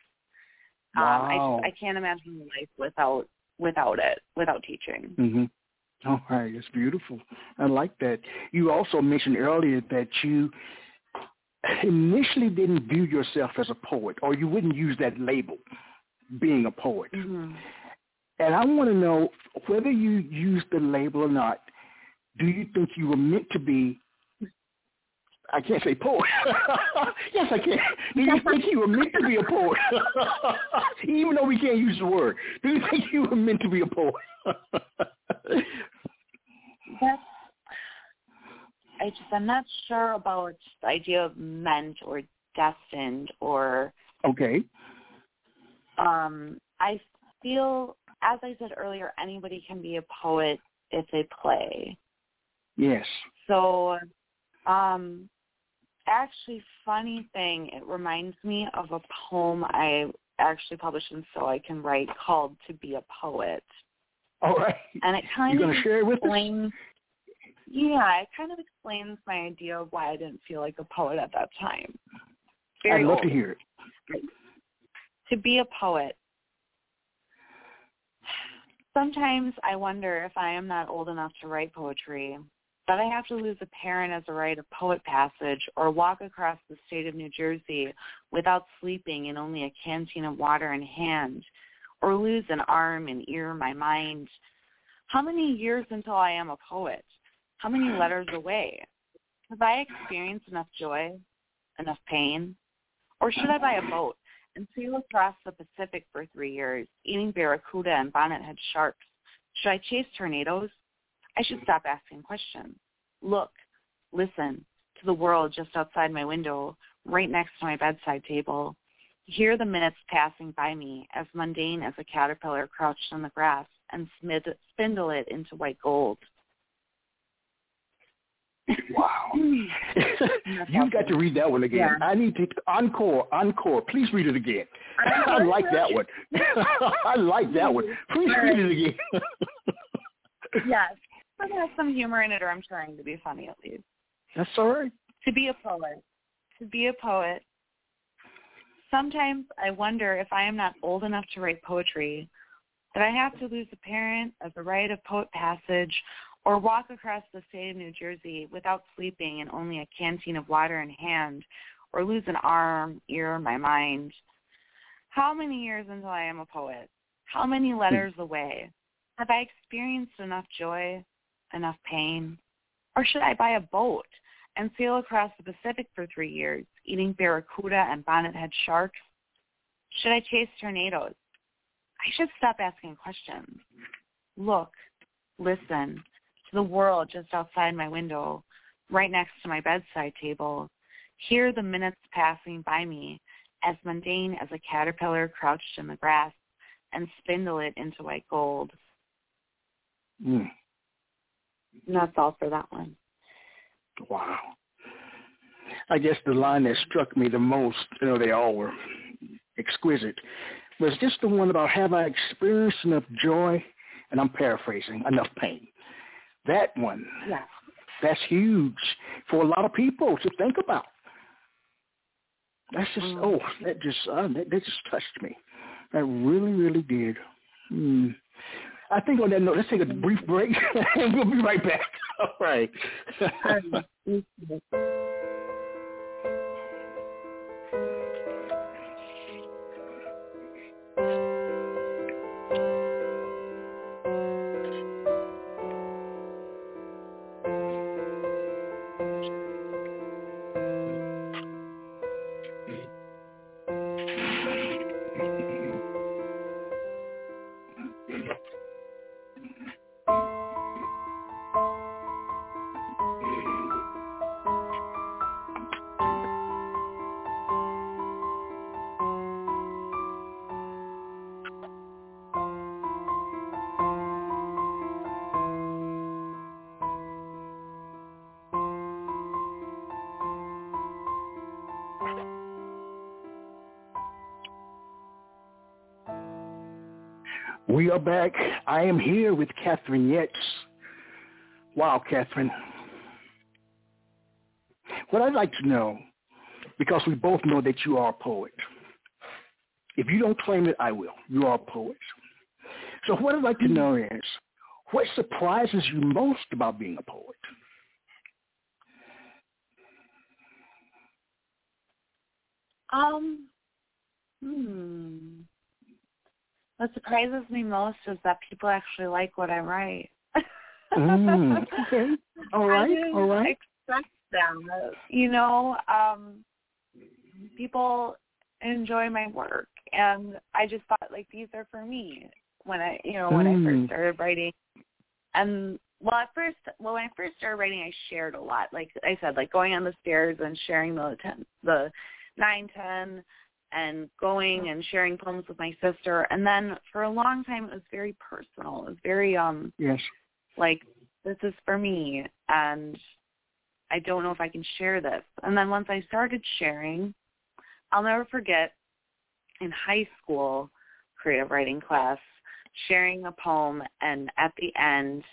Um, I just I can't imagine life without without it without teaching. Mm-hmm. All right, it's beautiful. I like that. You also mentioned earlier that you initially didn't view yourself as a poet, or you wouldn't use that label, being a poet. Mm-hmm. And I want to know whether you used the label or not. Do you think you were meant to be? I can't say poet. yes, I can. Do you think you were meant to be a poet? Even though we can't use the word, do you think you were meant to be a poet? That's I just I'm not sure about the idea of meant or destined or okay. um I feel as I said earlier, anybody can be a poet if they play. Yes. So um actually funny thing, it reminds me of a poem I actually published in So I Can Write called To Be a Poet. All right. And it kind You're of share it with us? explains Yeah, it kind of explains my idea of why I didn't feel like a poet at that time. Very I'd love old. to hear it. To be a poet, sometimes I wonder if I am not old enough to write poetry, that I have to lose a parent as a rite of poet passage or walk across the state of New Jersey without sleeping and only a canteen of water in hand, or lose an arm, an ear, my mind. How many years until I am a poet? How many hmm. letters away? Have I experienced enough joy, enough pain? Or should I buy a boat and sail across the Pacific for three years, eating barracuda and bonnethead sharks? Should I chase tornadoes? I should stop asking questions. Look, listen to the world just outside my window, right next to my bedside table. Hear the minutes passing by me, as mundane as a caterpillar crouched on the grass, and smid- spindle it into white gold. Wow. You've got to read that one again. Yeah. I need to encore, encore. Please read it again. I like that one. I like that one. Please read it again. yes. It has some humor in it, or I'm trying to be funny at least. That's all right. To be a poet. To be a poet. Sometimes I wonder if I am not old enough to write poetry, that I have to lose a parent as a rite of poet passage, or walk across the state of New Jersey without sleeping and only a canteen of water in hand, or lose an arm, ear, my mind. How many years until I am a poet? How many hmm. letters away? Have I experienced enough joy, enough pain? Or should I buy a boat and sail across the Pacific for three years, eating barracuda and bonnethead sharks? Should I chase tornadoes? I should stop asking questions. Look, listen to the world just outside my window, right next to my bedside table. Hear the minutes passing by me, as mundane as a caterpillar crouched in the grass, and spindle it into white gold. Mm. And that's all for that one. Wow. I guess the line that struck me the most, you know, they all were exquisite, was just the one about have I experienced enough joy, and I'm paraphrasing, enough pain. That one, Yes. that's huge for a lot of people to think about. That's just, Mm. oh, that just, uh, that, that just touched me. That really, really did. Hmm. I think on that note, let's take a brief break, and we'll be right back. All right. We are back. I am here with Kathrine Yets. Wow, Kathrine. What I'd like to know, because we both know that you are a poet. If you don't claim it, I will. You are a poet. So what I'd like to know is, what surprises you most about being a poet? Um, hmm. What surprises me most is that people actually like what I write. Mm, okay. All right. All right. expect them. You know, um, people enjoy my work, and I just thought like these are for me. When I, you know, when I Mm. first started writing, and well, at first, well, when I first started writing, I shared a lot. Like I said, like going on the stairs and sharing the ten, the nine, ten, and going and sharing poems with my sister. And then for a long time, it was very personal. It was very um Yes. like this is for me and I don't know if I can share this. And then once I started sharing, I'll never forget in high school creative writing class sharing a poem and at the end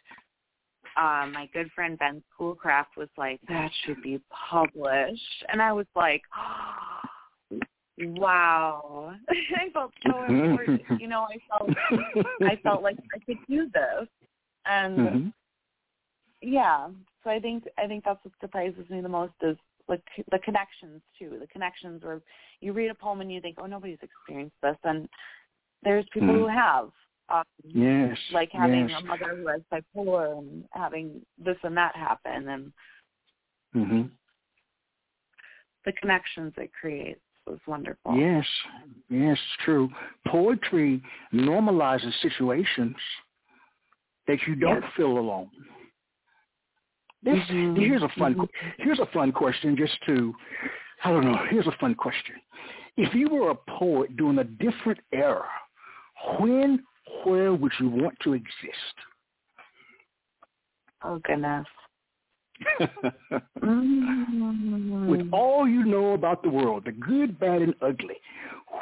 uh, my good friend Ben Schoolcraft was like, that should be published. And I was like, oh, wow. I felt so important. you know, I felt I felt like I could do this. And mm-hmm. yeah, so I think I think that's what surprises me the most is like the connections too. The connections where you read a poem and you think, oh, nobody's experienced this, and there's people mm. who have. Um, yes. Like having yes. a mother who has bipolar and having this and that happen, and mm-hmm. the connections it creates was wonderful. Yes, yes, true. Poetry normalizes situations that you don't yes. feel alone. This mm-hmm. here's a fun mm-hmm. here's a fun question just to I don't know, here's a fun question. If you were a poet during a different era, when where would you want to exist? Oh goodness. With all you know about the world, the good, bad, and ugly,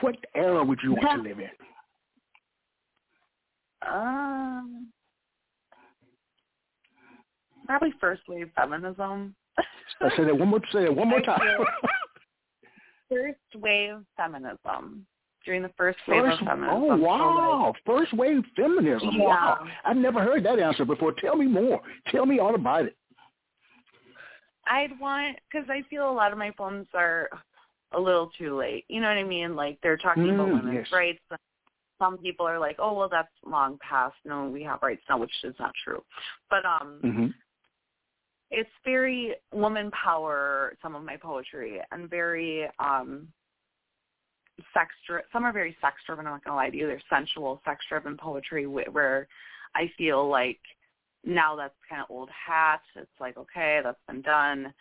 what era would you want to live in? Um, probably first wave feminism. I say that one more. Say that one more time. first wave feminism during the first wave first, of feminism. Oh wow! First wave feminism. Yeah. Wow! I've never heard that answer before. Tell me more. Tell me all about it. I'd want because I feel a lot of my poems are a little too late. You know what I mean? Like they're talking mm, about women's yes. rights. Some people are like, "Oh, well, that's long past. No, we have rights now," which is not true. But um, mm-hmm. it's very woman power. Some of my poetry and very um sex driven. Some are very sex driven. I'm not gonna lie to you. They're sensual, sex driven poetry where I feel like now that's kind of old hat. It's like, okay, that's been done.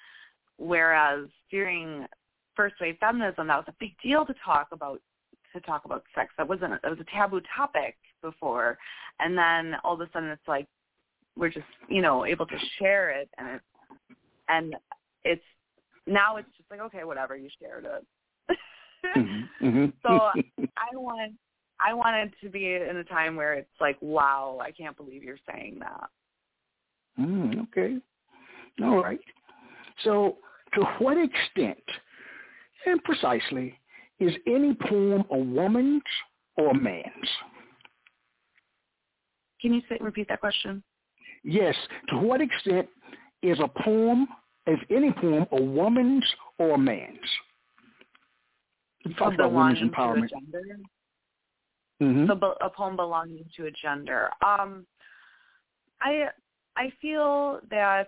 Whereas during first wave feminism, that was a big deal to talk about to talk about sex. That wasn't it was a taboo topic before, and then all of a sudden it's like we're just you know able to share it, and it and it's now it's just like okay, whatever you shared it. mm-hmm. Mm-hmm. so I want I wanted to be in a time where it's like, wow, I can't believe you're saying that. Mm, okay. All right. So to what extent and precisely is any poem a woman's or a man's? Can you say, repeat that question? Yes. To what extent is a poem, is any poem a woman's or a man's? You talk about women's empowerment. Mm-hmm. So a poem belonging to a gender. Um, I I feel that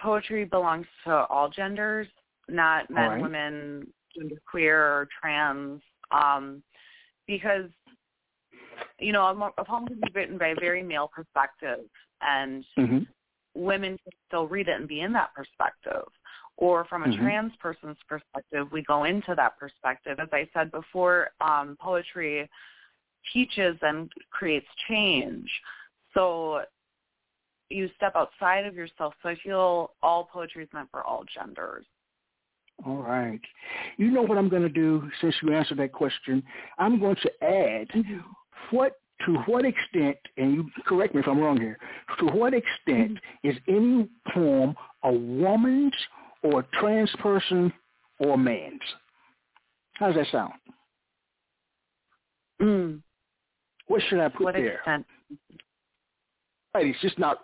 poetry belongs to all genders, not men, right. women, gender queer, or trans, um, because you know a, a poem can be written by a very male perspective, and mm-hmm. women can still read it and be in that perspective. Or from a mm-hmm. trans person's perspective, we go into that perspective. As I said before, um, poetry teaches and creates change. So you step outside of yourself. So I feel all poetry is meant for all genders. All right. You know what I'm going to do since you answered that question? I'm going to add what to what extent, and you correct me if I'm wrong here, to what extent mm-hmm. is any poem a woman's or a trans person or a man's? How does that sound? Mm. What should I put what there? Extent? Right, it's just not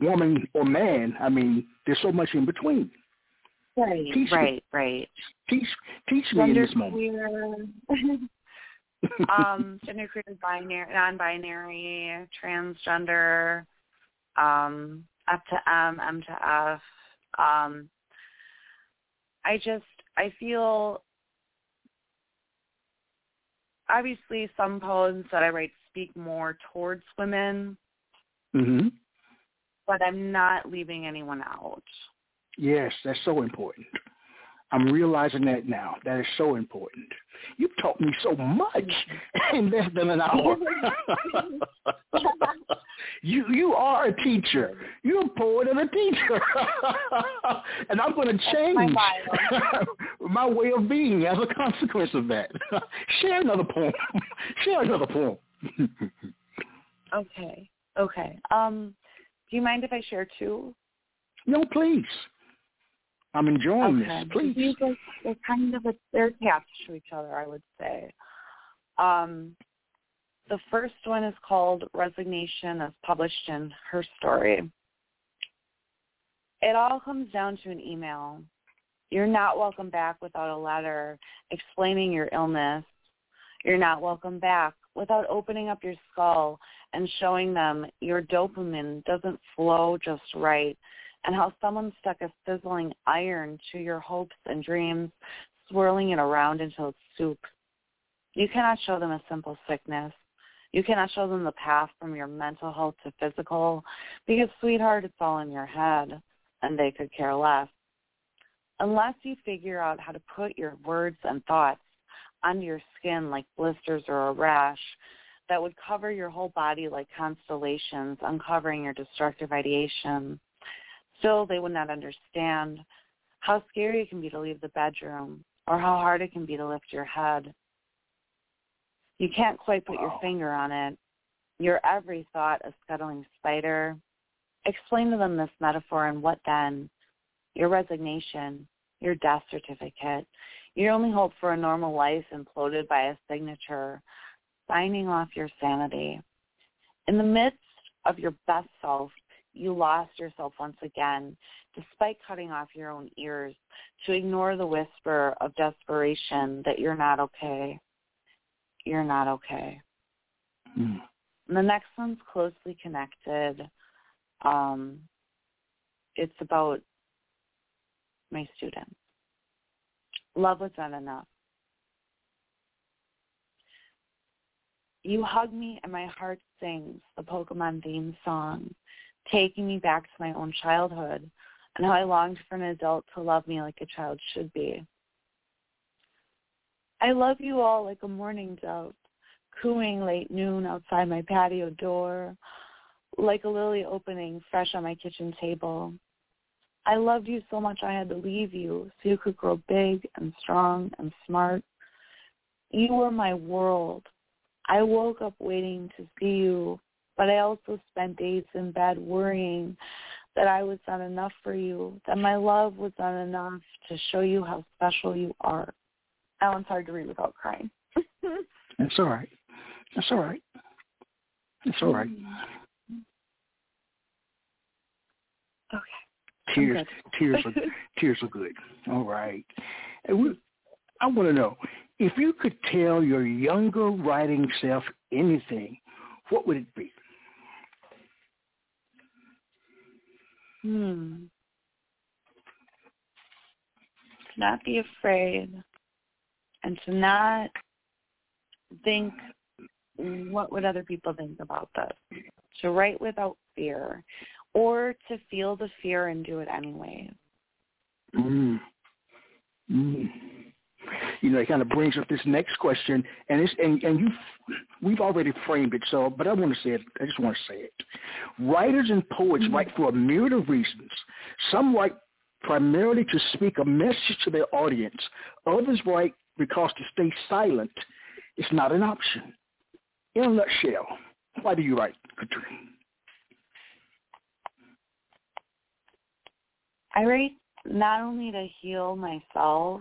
woman or man. I mean, there's so much in between. Right, teach right, me. right. Teach, teach me in this moment. um, genderqueer, binary, non-binary, transgender, um, up to M, M to F. Um, I just, I feel, obviously some poems that I write speak more towards women. Mm-hmm but I'm not leaving anyone out. Yes, that's so important. I'm realizing that now. That is so important. You've taught me so much in less than an hour. you you are a teacher. You're a poet and a teacher. and I'm going to change my, my way of being as a consequence of that. Share another poem. Share another poem. okay. Okay. Um Do you mind if I share two? No, please. I'm enjoying okay. this. Please. These are, they're kind of a, they're attached to each other, I would say. Um, the first one is called Resignation, as published in Her Story. It all comes down to an email. You're not welcome back without a letter explaining your illness. You're not welcome back without opening up your skull and showing them your dopamine doesn't flow just right and how someone stuck a sizzling iron to your hopes and dreams, swirling it around until it's soup. You cannot show them a simple sickness. You cannot show them the path from your mental health to physical because, sweetheart, it's all in your head and they could care less. Unless you figure out how to put your words and thoughts under your skin like blisters or a rash that would cover your whole body like constellations, uncovering your destructive ideation, Still, they would not understand how scary it can be to leave the bedroom or how hard it can be to lift your head. You can't quite put wow. your finger on it. Your every thought a scuttling spider. Explain to them this metaphor and what then? Your resignation, your death certificate, your only hope for a normal life imploded by a signature, signing off your sanity. In the midst of your best self, you lost yourself once again, despite cutting off your own ears, to ignore the whisper of desperation that you're not okay. You're not okay. Mm. the next one's closely connected. Um, it's about my students. Love was not enough. You hug me and my heart sings the Pokemon theme song taking me back to my own childhood and how I longed for an adult to love me like a child should be. I love you all like a morning dove, cooing late noon outside my patio door, like a lily opening fresh on my kitchen table. I loved you so much I had to leave you so you could grow big and strong and smart. You were my world. I woke up waiting to see you but I also spent days in bed worrying that I was not enough for you, that my love was not enough to show you how special you are. That one's hard to read without crying. That's all right. That's all right. That's all right. Mm. Okay. Tears, tears, are, tears are good. All right. And we, I want to know if you could tell your younger writing self anything, what would it be? Hmm. To not be afraid and to not think what would other people think about this. To write without fear or to feel the fear and do it anyway. Mm. Mm you know, it kind of brings up this next question, and it's and and you, we've already framed it. So, but I want to say it. I just want to say it. Writers and poets mm-hmm. write for a myriad of reasons. Some write primarily to speak a message to their audience. Others write because to stay silent is not an option. In a nutshell, why do you write, Kathrine? I write not only to heal myself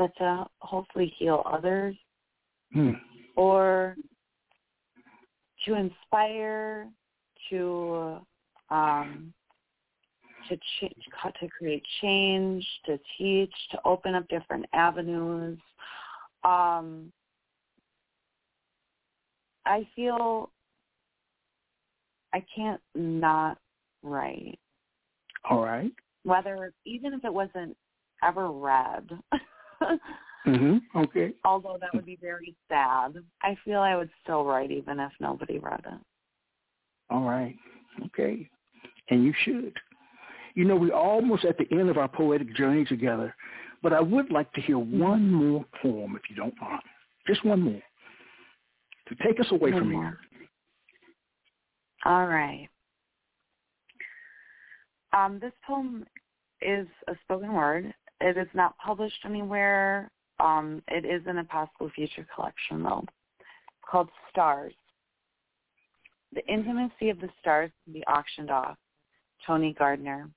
but to hopefully heal others hmm. or to inspire, to um, to ch- to create change, to teach, to open up different avenues. Um, I feel I can't not write. All right. Whether even if it wasn't ever read, mhm. Okay. Although that would be very sad. I feel I would still write even if nobody read it. All right. Okay. And you should. You know, we're almost at the end of our poetic journey together, but I would like to hear one more poem, if you don't mind. Just one more. To take us away one from more. here. All right. Um, this poem is a spoken word. It is not published anywhere. Um, it is in a possible future collection though, called Stars. The intimacy of the stars can be auctioned off. Tony Gardner.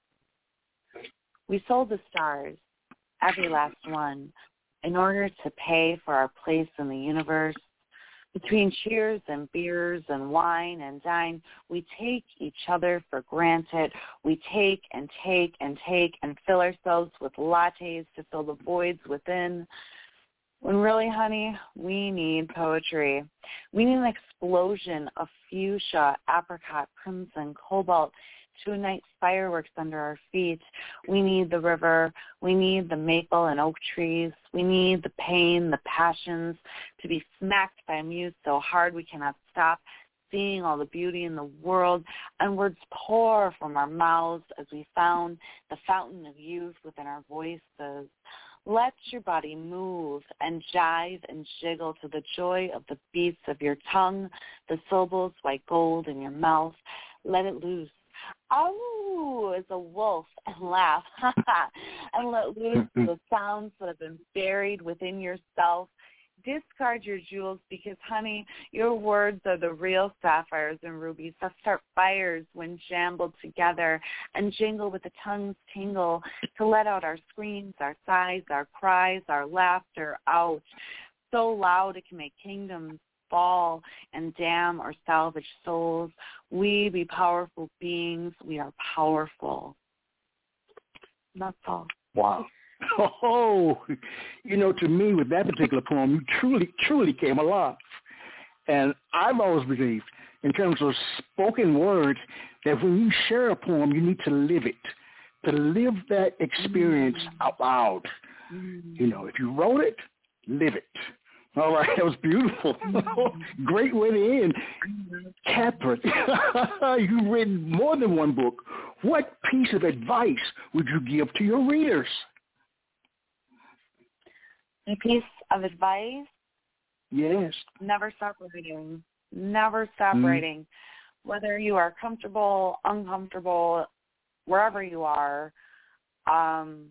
We sold the stars, every last one, in order to pay for our place in the universe. Between cheers and beers and wine and dine, we take each other for granted. We take and take and take and fill ourselves with lattes to fill the voids within. When really, honey, we need poetry. We need an explosion of fuchsia, apricot, crimson, cobalt, to ignite fireworks under our feet. We need the river. We need the maple and oak trees. We need the pain, the passions, to be smacked by a muse so hard we cannot stop seeing all the beauty in the world, and words pour from our mouths as we found the fountain of youth within our voices. Let your body move and jive and jiggle to the joy of the beats of your tongue, the syllables like gold in your mouth. Let it loose. Oh, as a wolf and laugh. And let loose the sounds that have been buried within yourself. Discard your jewels because, honey, your words are the real sapphires and rubies that start fires when jambled together and jingle with the tongue's tingle to let out our screams, our sighs, our cries, our laughter out. So loud it can make kingdoms fall and damn or salvage souls. We be powerful beings. We are powerful. That's all. Wow. Oh, you know, to me, with that particular poem, you truly, truly came alive. And I've always believed, in terms of spoken word, that when you share a poem, you need to live it, to live that experience mm-hmm. out loud. Mm-hmm. You know, if you wrote it, live it. All right, that was beautiful. Great way to end. Kathrine, you've written more than one book. What piece of advice would you give to your readers? A piece of advice? Yes. Never stop writing. Never stop mm. writing. Whether you are comfortable, uncomfortable, wherever you are, um,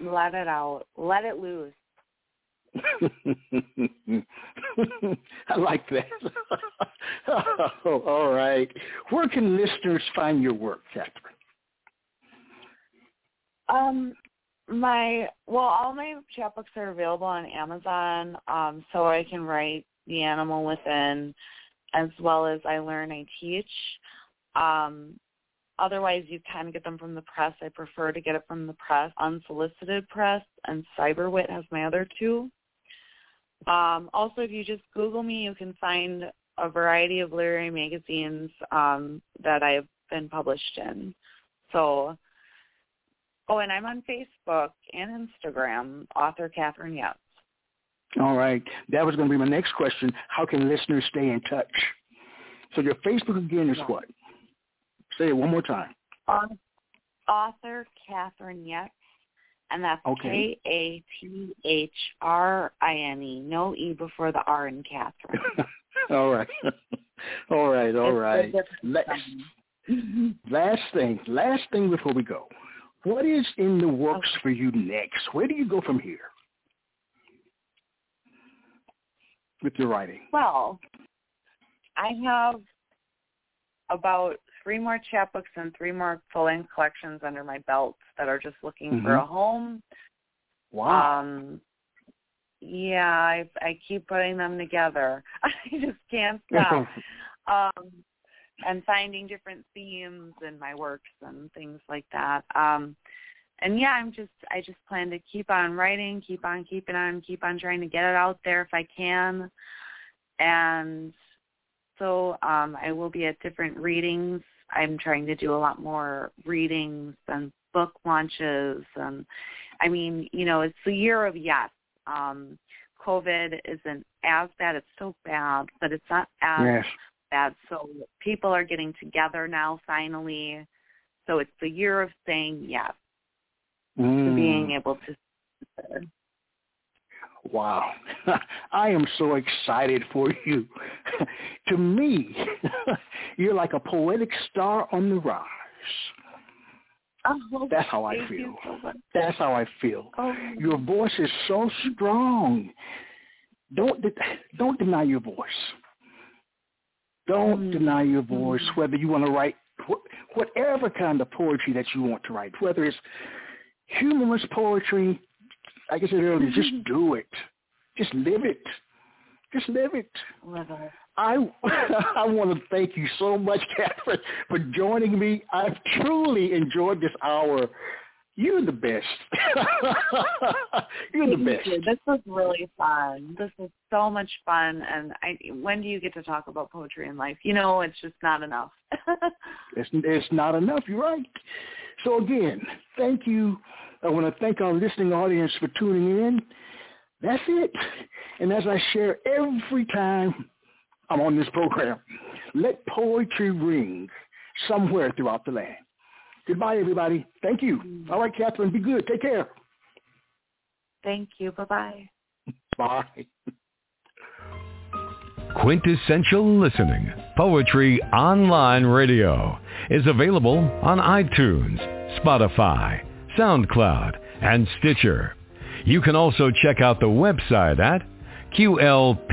let it out. Let it loose. I like that. oh, all right. Where can listeners find your work, Kathrine? Um, my well, all my chapbooks are available on Amazon, um, so I can write the animal within, as well as I learn, I teach. Um, otherwise, you can get them from the press. I prefer to get it from the press, unsolicited press, and Cyberwit has my other two. Um, also, if you just Google me, you can find a variety of literary magazines um, that I've been published in. So Oh, and I'm on Facebook and Instagram, author Kathrine Yets. All right. That was going to be my next question. How can listeners stay in touch? So your Facebook again is what? Say it one more time. author Kathrine Yets, and that's okay. K-A-T-H-R-I-N-E. No E before the R in Kathrine. all right. all right. All right. Last, last thing. Last thing before we go. What is in the works for you next? Where do you go from here with your writing? Well, I have about three more chapbooks and three more full-length collections under my belt that are just looking mm-hmm. for a home. Wow. Um, yeah, I I keep putting them together. I just can't stop. um, and finding different themes in my works and things like that. Um, and yeah, I'm just I just plan to keep on writing, keep on keeping on, keep on trying to get it out there if I can. And so um, I will be at different readings. I'm trying to do a lot more readings and book launches and I mean, you know, it's the year of yes. Um, COVID isn't as bad. It's still bad, but it's not as yes that. So people are getting together now finally. So it's the year of saying yes mm. to being able to. Wow. I am so excited for you. to me, you're like a poetic star on the rise. Oh, That's how I feel. So That's how I feel. Oh. Your voice is so strong. Don't de- don't deny your voice. Don't Mm. deny your voice, Mhm. whether you want to write wh- whatever kind of poetry that you want to write, whether it's humorous poetry, like I said earlier, just do it. Just live it. Just live it. Love it. I I want to thank you so much, Kathrine, for joining me. I've truly enjoyed this hour. You're the best. You're the Thank best. you. This was really fun. This was so much fun. And I, when do you get to talk about poetry in life? You know, it's just not enough. It's, it's not enough. You're right. So again, thank you. I want to thank our listening audience for tuning in. That's it. And as I share every time I'm on this program, let poetry ring somewhere throughout the land. Goodbye, everybody. Thank you. All right, Kathrine, be good. Take care. Thank you. Bye-bye. Bye. Quintessential Listening, Poetry Online Radio, is available on iTunes, Spotify, SoundCloud, and Stitcher. You can also check out the website at qlpor.com.